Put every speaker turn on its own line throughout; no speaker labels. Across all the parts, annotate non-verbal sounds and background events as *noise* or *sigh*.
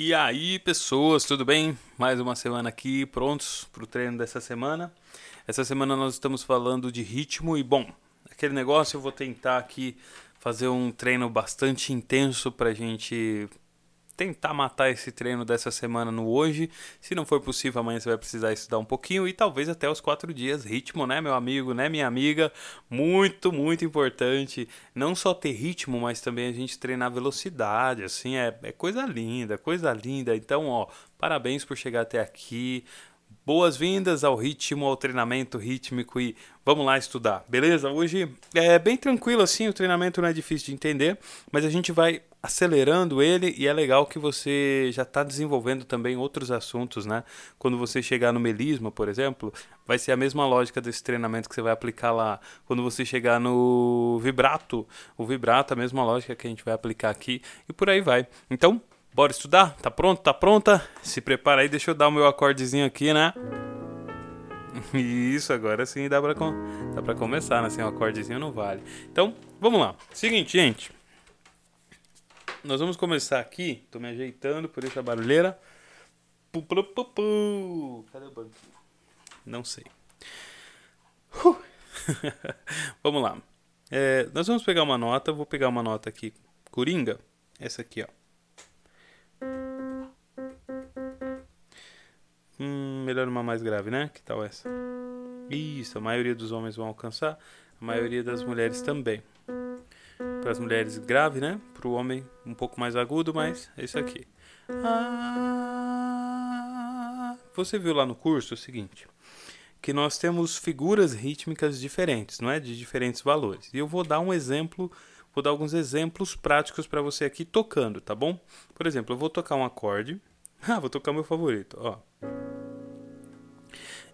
E aí, pessoas, tudo bem? Mais uma semana aqui, prontos para o treino dessa semana. Essa semana nós estamos falando de ritmo e, bom, aquele negócio eu vou tentar aqui fazer um treino bastante intenso para a gente tentar matar esse treino dessa semana no hoje. Se não for possível, amanhã você vai precisar estudar um pouquinho e talvez até os quatro dias. Ritmo, né, meu amigo, né, minha amiga? Muito, muito importante. Não só ter ritmo, mas também a gente treinar velocidade. Assim, é, é coisa linda, coisa linda. Então, ó, parabéns por chegar até aqui. Boas-vindas ao ritmo, ao treinamento rítmico e vamos lá estudar, beleza? Hoje é bem tranquilo assim, o treinamento não é difícil de entender, mas a gente vai acelerando ele e é legal que você já está desenvolvendo também outros assuntos, né? Quando você chegar no melisma, por exemplo, vai ser a mesma lógica desse treinamento que você vai aplicar lá. Quando você chegar no vibrato, o vibrato, a mesma lógica que a gente vai aplicar aqui e por aí vai. Então, bora estudar? Tá pronto? Tá pronta? Se prepara aí, deixa eu dar o meu acordezinho aqui, né? *laughs* Isso, agora sim dá pra, com... dá pra começar, né? Sem um acordezinho não vale. Então, vamos lá. Seguinte, gente nós vamos começar aqui. Tô me ajeitando por essa barulheira. Cadê o? Não sei. Uh. *laughs* vamos lá. É, nós vamos pegar uma nota. Vou pegar uma nota aqui. Coringa. Essa aqui, ó. Hum, melhor uma mais grave, né? Que tal essa? Isso, a maioria dos homens vão alcançar. A maioria das mulheres também para as mulheres grave, né? Para o homem um pouco mais agudo, mas é isso aqui. Ah, você viu lá no curso o seguinte, que nós temos figuras rítmicas diferentes, não é? De diferentes valores. E eu vou dar um exemplo, vou dar alguns exemplos práticos para você aqui tocando, tá bom? Por exemplo, eu vou tocar um acorde. *laughs* Ah, vou tocar meu favorito, ó.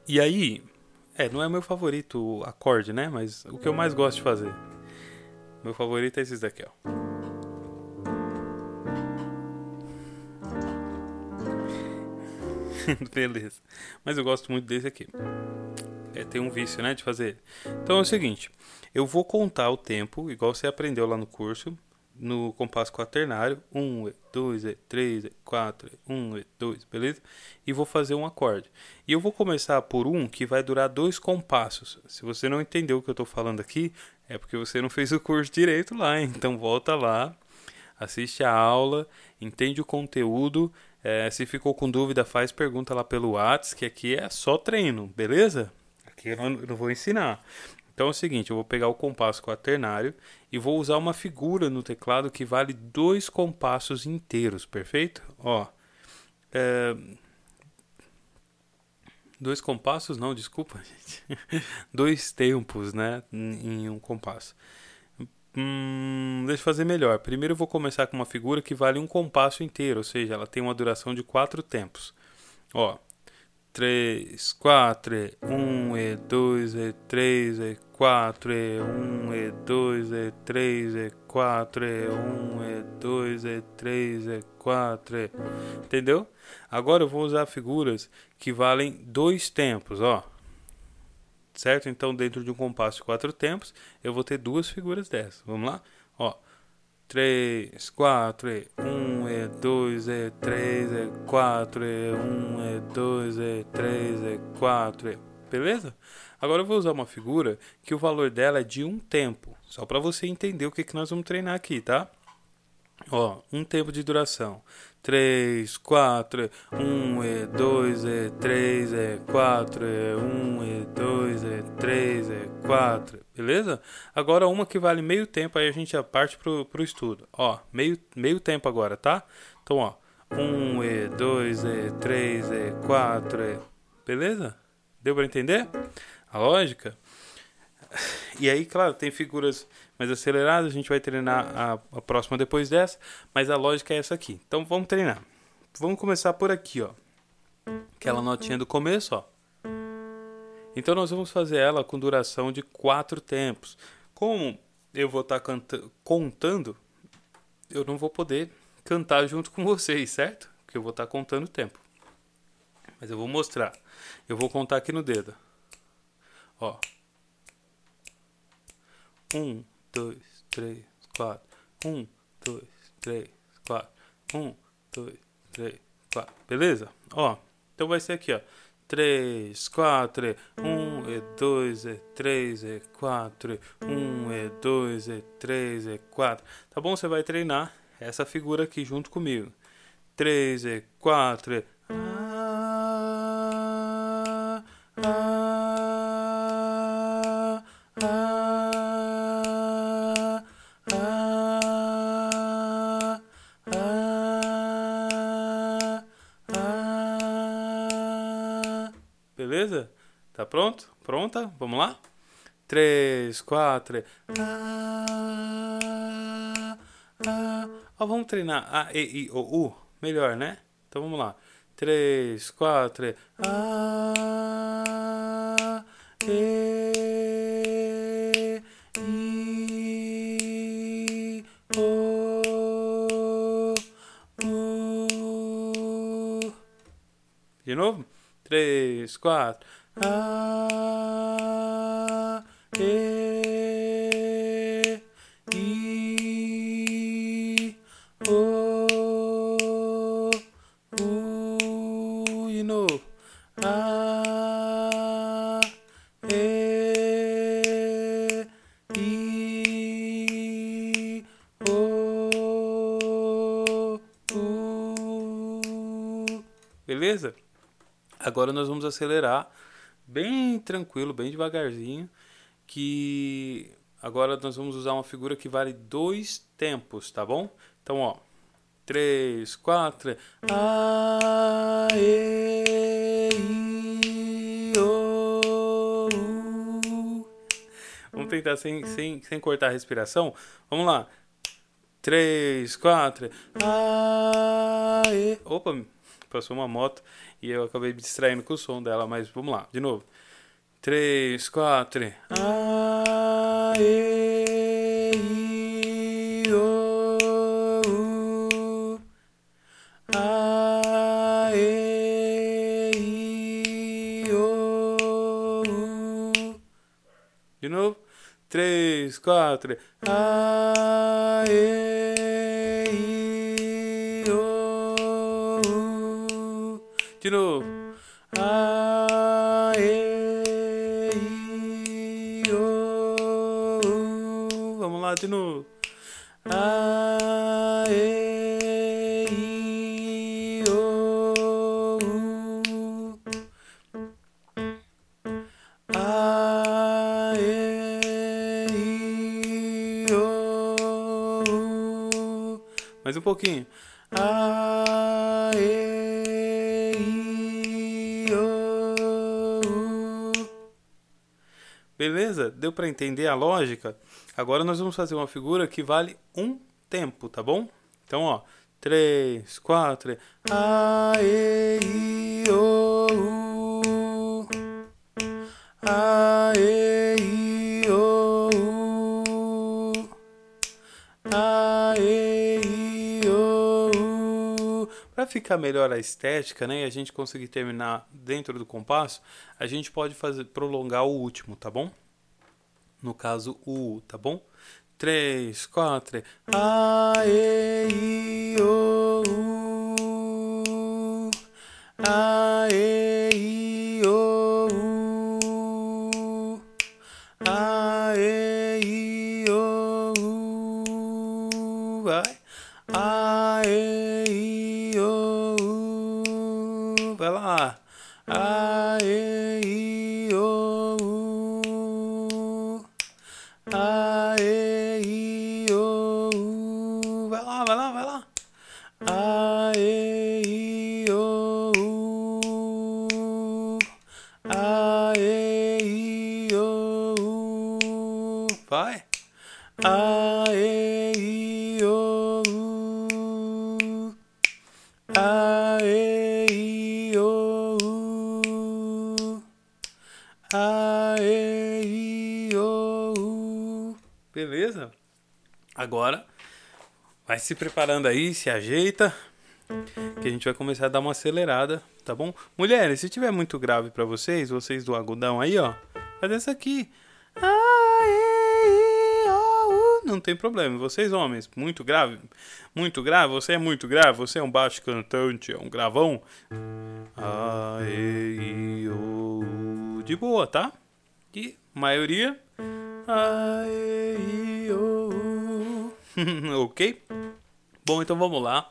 E aí, é, não é meu favorito o acorde, né? Mas o que eu mais gosto de fazer. Meu favorito é esses daqui, ó. *laughs* Beleza. Mas eu gosto muito desse aqui. É, tem um vício, né, de fazer. Então é o seguinte, eu vou contar o tempo, igual você aprendeu lá no curso, no compasso quaternário, 1, 2, 3, 4, 1, 2, beleza? E vou fazer um acorde. E eu vou começar por um que vai durar dois compassos. Se você não entendeu o que eu estou falando aqui, é porque você não fez o curso direito lá, então volta lá, assiste a aula, entende o conteúdo. É, se ficou com dúvida, faz pergunta lá pelo WhatsApp, que aqui é só treino, beleza? Aqui eu não, eu não vou ensinar. Então é o seguinte, eu vou pegar o compasso quaternário e vou usar uma figura no teclado que vale dois compassos inteiros, perfeito? Ó, é, Dois compassos? Não, desculpa, *laughs* gente. Dois tempos, né? Em um compasso. Hum, deixa eu fazer melhor. Primeiro eu vou começar com uma figura que vale um compasso inteiro, ou seja, ela tem uma duração de quatro tempos. Ó, 3, 4, 1, e 2, e 3, e 4, e 1, e 2, e 3, e 4, e 1, e 2, e 3, e 4. E... Entendeu? Agora eu vou usar figuras que valem dois tempos, ó. Certo? Então, dentro de um compasso de quatro tempos, eu vou ter duas figuras dessas. Vamos lá? Ó. 3, 4, e 1, e 2, e 3, e 4, e 1, e 2, e 3, e 4, e... beleza? Agora eu vou usar uma figura que o valor dela é de um tempo, só para você entender o que, que nós vamos treinar aqui, tá? Ó, um tempo de duração. 3, 4, 1 e 2 e 3 e 4 e 1 e 2 e 3 e 4, beleza? Agora uma que vale meio tempo, aí a gente já parte pro, pro estudo. Ó, meio, meio tempo agora, tá? Então, ó, 1 e 2 e 3 e 4 e... Beleza? Deu para entender? A lógica? E aí, claro, tem figuras mais aceleradas, a gente vai treinar a, a próxima depois dessa, mas a lógica é essa aqui. Então vamos treinar. Vamos começar por aqui, ó. Aquela notinha do começo, ó. Então nós vamos fazer ela com duração de quatro tempos. Como eu vou estar tá contando, eu não vou poder cantar junto com vocês, certo? Porque eu vou estar tá contando o tempo. Mas eu vou mostrar. Eu vou contar aqui no dedo. Ó. Um, dois, três, quatro. Um, dois, três, quatro. Um, dois, três, quatro. Beleza? Ó, então vai ser aqui, ó. 3, 4, 1 e 2 e 3 e 4, 1 e 2 e 3 e 4. Tá bom? Você vai treinar essa figura aqui junto comigo. 3 e 4 Beleza? Tá pronto? Pronta? Vamos lá? 3, 4 ah, ah. Ó, vamos treinar A, E, I, O, U? Melhor, né? Então vamos lá. 3, 4 A, 3, Agora nós vamos acelerar bem tranquilo, bem devagarzinho, que agora nós vamos usar uma figura que vale dois tempos, tá bom? Então, ó, três, quatro, a, e, i, o. Vamos tentar sem, sem, sem cortar a respiração. Vamos lá. Três, quatro, a, e. Opa, passou uma moto e eu acabei me distraindo com o som dela, mas vamos lá, de novo. 3, 4. A, E, I, O. A, E, I, O. De novo. 3, 4. A, E, pouquinho. A, I, O, U. Beleza? Deu para entender a lógica? Agora nós vamos fazer uma figura que vale um tempo, tá bom? Então, ó, 3, 4, A, E, I, O, U. ficar melhor a estética, né, e a gente conseguir terminar dentro do compasso, a gente pode fazer prolongar o último, tá bom? No caso, o U, tá bom? 3, 4, A, E, I, O, Agora, vai se preparando aí, se ajeita, que a gente vai começar a dar uma acelerada, tá bom? Mulheres, se tiver muito grave pra vocês, vocês do agudão aí, ó, faz essa aqui. Não tem problema. Vocês homens, muito grave, muito grave, você é muito grave, você é um baixo cantante, é um gravão. De boa, tá? E maioria A, I, O, U. *laughs* ok? Bom, então vamos lá.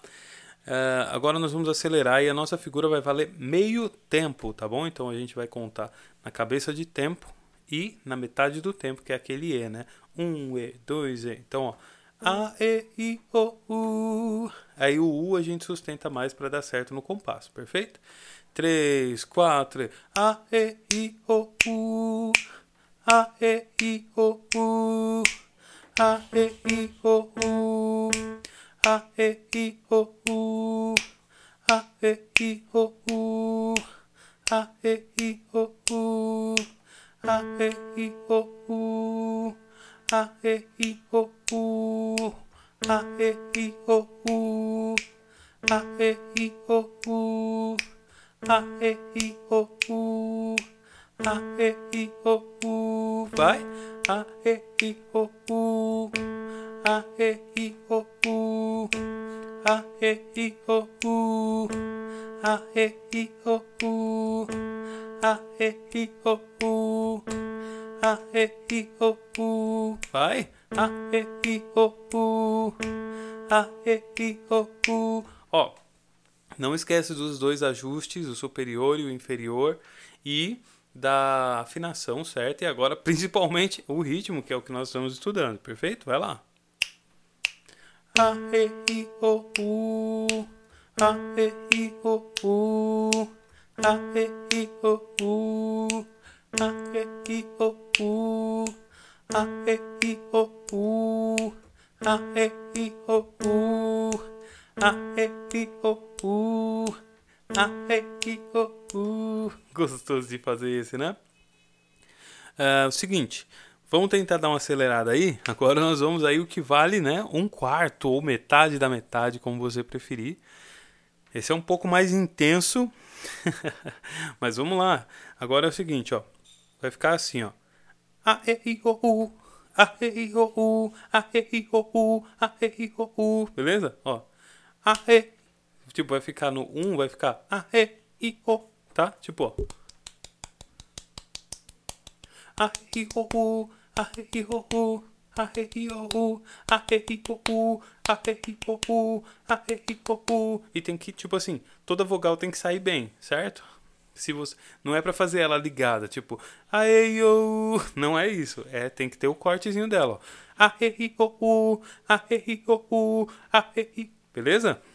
Uh, agora nós vamos acelerar e a nossa figura vai valer meio tempo, tá bom? Então a gente vai contar na cabeça de tempo e na metade do tempo, que é aquele E, né? Um E, dois E. Então, ó. A, E, I, O, U. Aí o U a gente sustenta mais para dar certo no compasso, perfeito? Três, quatro. A, E, I, O, U. A, E, I, O, U. A, E, I, O, U. A, E, I, O, U. A, E, I, O, U. A, E, I, O, U. A, E, I, O, U. A, E, I, O, U. A, E, I, O, U. A, E, I, O, U. A, E, I, O, U. A, E, I, O, U. Vai. A, E, I, O, U. A, E, I, O, U. A, E, I, O, U. A, E, I, O, U. A, E, I, O, U. A, E, I, O, U. Vai. A, E, I, O, U. A, E, I, O, U. Ó, não esquece dos dois ajustes, o superior e o inferior, e da afinação, certo? E agora, *laughs* principalmente, o ritmo, que é o que nós estamos estudando, perfeito? Vai lá. A, E, I, O, U. A, E, I, O, U. A, E, I, O, U. A, E, I, O, U. A, E, I, O, U. A, E, I, O, U. A, E, I, O, U. A, E, I, O, U. Gostoso de fazer esse, né? É o seguinte, vamos tentar dar uma acelerada aí. Agora nós vamos aí o que vale, né? Um quarto ou metade da metade, como você preferir. Esse é um pouco mais intenso, *laughs* mas vamos lá. Agora é o seguinte, ó. Vai ficar assim, ó. A, E, I, O, U. E, I, O, U. E, I, O, U. E, I, O, U. Beleza? Ó. E. Tipo, vai ficar no 1, vai ficar A, E, I, O. Tá? Tipo, ó. A, E, I, O, U. A, E, I, O, U. A, E, I, O, U. A, E, I, O, U. A, E, I, O, U. A, E, I, O, U. E tem que, tipo assim, toda vogal tem que sair bem, certo? Se você não é para fazer ela ligada, tipo, a e o, não é isso. É, tem que ter o cortezinho dela, ó. A e o u, a e o u, a e Beleza?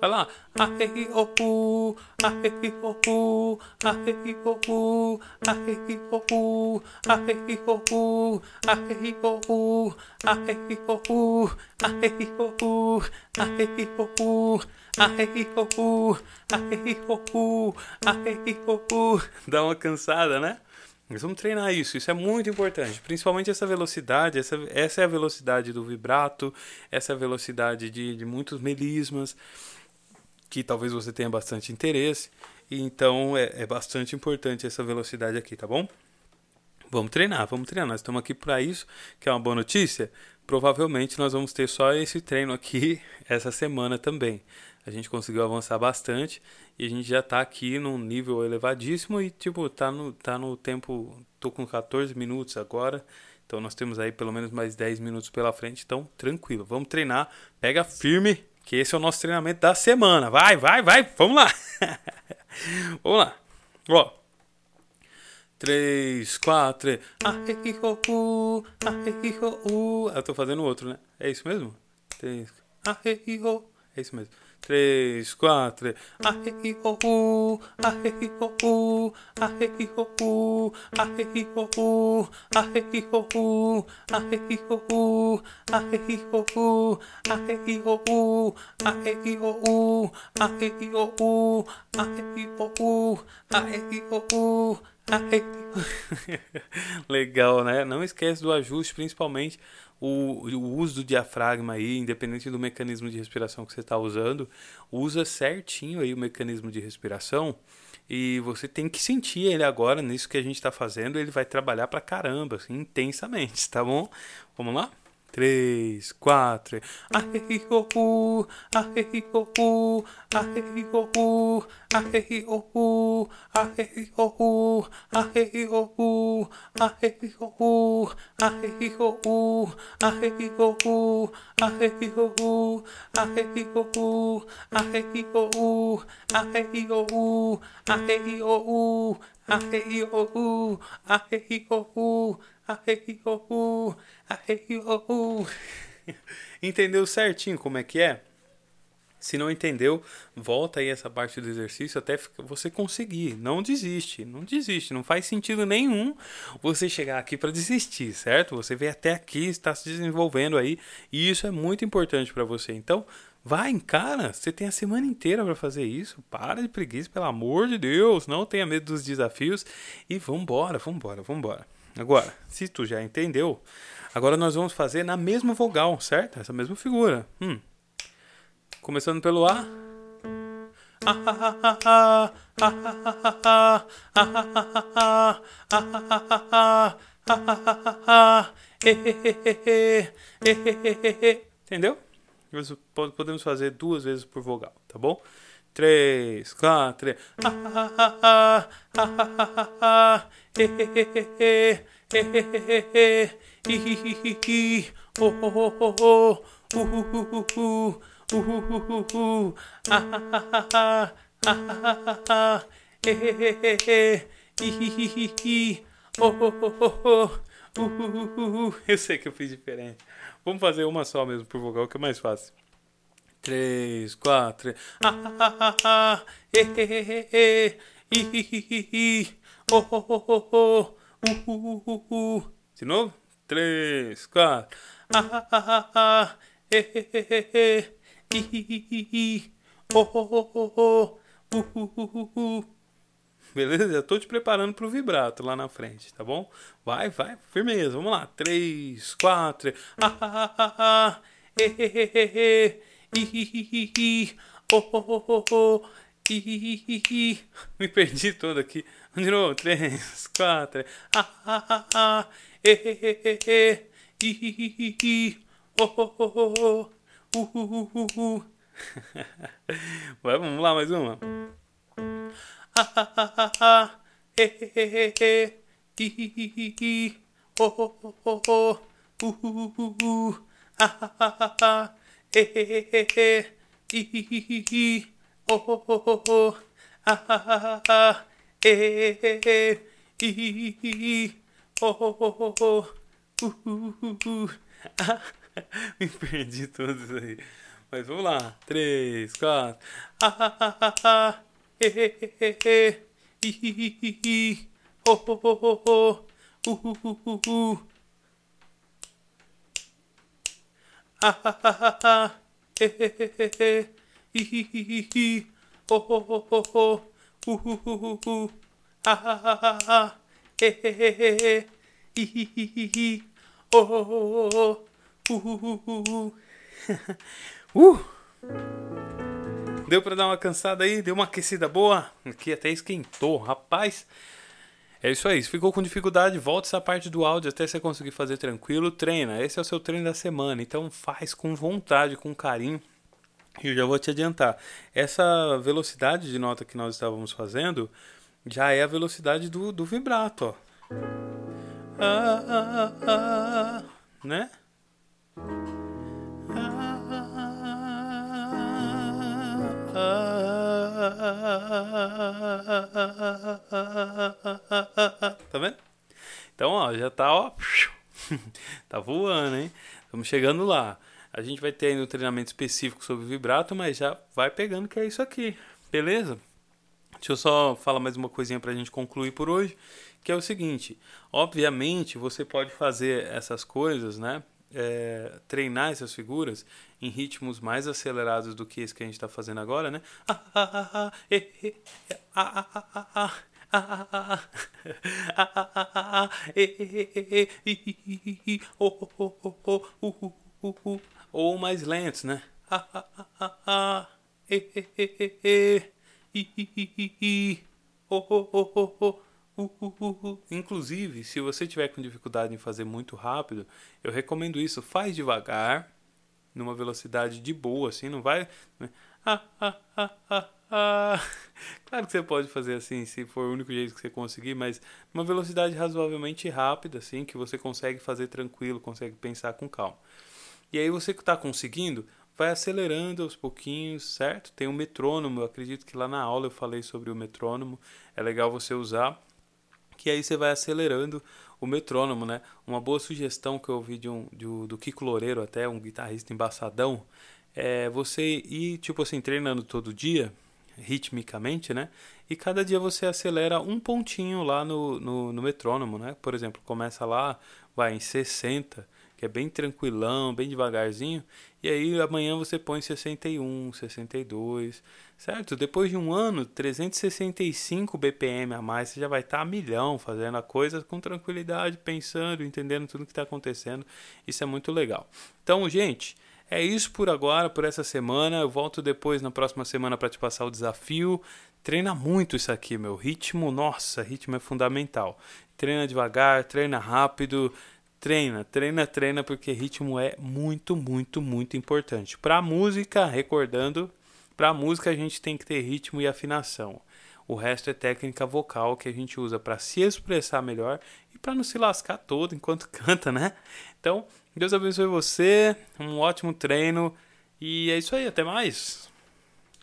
Vai lá. A e o u, a e o u, a e o u, a e o u, a e o u, a e o u, a e o u, a e o u, a e o u, a e o u, a e o u, a e o u. Dá uma cansada, né? Mas vamos treinar isso, isso é muito importante. Principalmente essa velocidade, essa, é a velocidade do vibrato, essa é a velocidade de, de muitos melismas que talvez você tenha bastante interesse. Então é, é bastante importante essa velocidade aqui, tá bom? Vamos treinar, vamos treinar. Nós estamos aqui para isso, que é uma boa notícia. Provavelmente nós vamos ter só esse treino aqui *laughs* essa semana também. A gente conseguiu avançar bastante e a gente já está aqui num nível elevadíssimo e tipo, tá no, tá no tempo, tô com 14 minutos agora. Então nós temos aí pelo menos mais 10 minutos pela frente, então tranquilo. Vamos treinar, pega firme que esse é o nosso treinamento da semana. Vai, vai, vai, vamos lá. *laughs* vamos lá. Ó. 3, 4, a, e, o, u, a, e, o, u. Eu tô fazendo outro, né? É isso mesmo? 3, a, e, o. É isso mesmo. 3, 4, a, e, o, u, a, e, o, u, a, e, o, u, a, e, o, u, a, e, o, u, a, e, o, u, a, e, o, u, a, e, o, u, a, e, o, u, a, e, o, u, a, e, o, u, a, e, o, u, Legal, né? Não esquece do ajuste, principalmente o, o uso do diafragma aí, independente do mecanismo de respiração que você está usando, usa certinho aí o mecanismo de respiração e você tem que sentir ele agora nisso que a gente está fazendo, ele vai trabalhar pra caramba, assim, intensamente, *laughs* tá bom? Vamos lá? Três, quatro. Arrei, oh, uh, arrei, oh, uh, arrei, oh, uh, arrei, oh, uh, arrei, oh, uh, arrei, Entendeu certinho como é que é? Se não entendeu, volta aí essa parte do exercício até você conseguir. Não desiste, não desiste. Não faz sentido nenhum você chegar aqui para desistir, certo? Você veio até aqui, está se desenvolvendo aí e isso é muito importante para você. Então, vai, encara. Você tem a semana inteira para fazer isso. Para de preguiça, pelo amor de Deus. Não tenha medo dos desafios e vambora, vambora, vambora. Agora, se tu já entendeu, Agora nós vamos fazer na mesma vogal, certo? Essa mesma figura. Hum. Começando pelo A. Entendeu? Podemos fazer duas vezes por vogal, tá bom? três, quatro. *laughs* Eu sei que eu fiz diferente. Vamos fazer uma só mesmo por vogal, que é mais fácil três quatro ah ah ah ah eh eh eh eh oh oh oh oh uh uh uh uh de novo três, quatro. Ah, ah, ah, ah, eh, eh, eh, eh, eh, oh, oh, oh, oh, oh, uh, uh, uh, uh. Beleza? Já tô te preparando pro vibrato lá na frente, tá bom? Vai, vai, firmeza, vamos lá. Três, quatro. Ah, ah, ah, ah, eh, eh, eh, eh, eh, oh, oh, oh, oh, oh. Me perdi todo aqui. De novo, três, quatro. Ah, ah, ah, ah. E e e e e oh oh oh oh uh uh uh uh Vai, vamos lá mais uma. Ah ah ah ah ah. E e e e e e oh oh oh oh uh uh uh uh ah ah ah ah e me perdi todos aí. Mas vamos lá. Três, quatro. Oh, oh, oh, oh. Uh, uh, uh, uh. Ah, ah, ah, ah. Eh, eh, eh, eh. I, i, i, i. Oh, oh, oh, oh, oh. Uh, uh, uh, uh, uh. Ah, ah, ah, ah, ah. Eh, eh, eh, eh, eh. I, i, i, i. Oh, oh, oh, oh, oh. Uh, uh, uh, uh! Deu para dar uma cansada aí? Deu uma aquecida boa? Aqui até esquentou, rapaz. É isso aí. Se ficou com dificuldade, volta essa parte do áudio até você conseguir fazer tranquilo. Treina. Esse é o seu treino da semana. Então faz com vontade, com carinho. E eu já vou te adiantar. Essa velocidade de nota que nós estávamos fazendo já é a velocidade do, do vibrato, ó. Ah, ah, ah, né? Tá vendo? Então, ó, já tá, ó. *laughs* tá voando, hein? Estamos chegando lá. A gente vai ter ainda um treinamento específico sobre vibrato, mas já vai pegando que é isso aqui. Beleza? Deixa eu só falar mais uma coisinha pra gente concluir por hoje, que é o seguinte: obviamente você pode fazer essas coisas, né? É, treinar essas figuras em ritmos mais acelerados do que esse que a gente está fazendo agora, né? ou mais lentos, né? Inclusive, se você tiver com dificuldade em fazer muito rápido, eu recomendo isso. Faz devagar, numa velocidade de boa, assim, não vai. Ah, ah, ah, ah, ah. *laughs* Claro que você pode fazer assim, se for o único jeito que você conseguir, mas uma velocidade razoavelmente rápida, assim, que você consegue fazer tranquilo, consegue pensar com calma. E aí você que está conseguindo, vai acelerando aos pouquinhos, certo? Tem um metrônomo, eu acredito que lá na aula eu falei sobre o metrônomo, é legal você usar, que aí você vai acelerando o metrônomo, né? Uma boa sugestão que eu ouvi de um, de um, do Kiko Loureiro até, um guitarrista embaçadão, é você ir, tipo assim, treinando todo dia, ritmicamente, né? E cada dia você acelera um pontinho lá no, no, no metrônomo, né? Por exemplo, começa lá, vai em 60, que é bem tranquilão, bem devagarzinho, e aí amanhã você põe 61, 62, certo? Depois de um ano, 365 BPM a mais, você já vai estar tá a milhão fazendo a coisa com tranquilidade, pensando, entendendo tudo que está acontecendo. Isso é muito legal. Então, gente, é isso por agora, por essa semana. Eu volto depois na próxima semana para te passar o desafio. Treina muito isso aqui, meu. Ritmo, nossa, ritmo é fundamental. Treina devagar, treina rápido treina, treina, treina, porque ritmo é muito, muito, muito importante. Para música, recordando, para música a gente tem que ter ritmo e afinação. O resto é técnica vocal que a gente usa para se expressar melhor e para não se lascar todo enquanto *laughs* canta, né? Então, Deus abençoe você, um ótimo treino e é isso aí, até mais.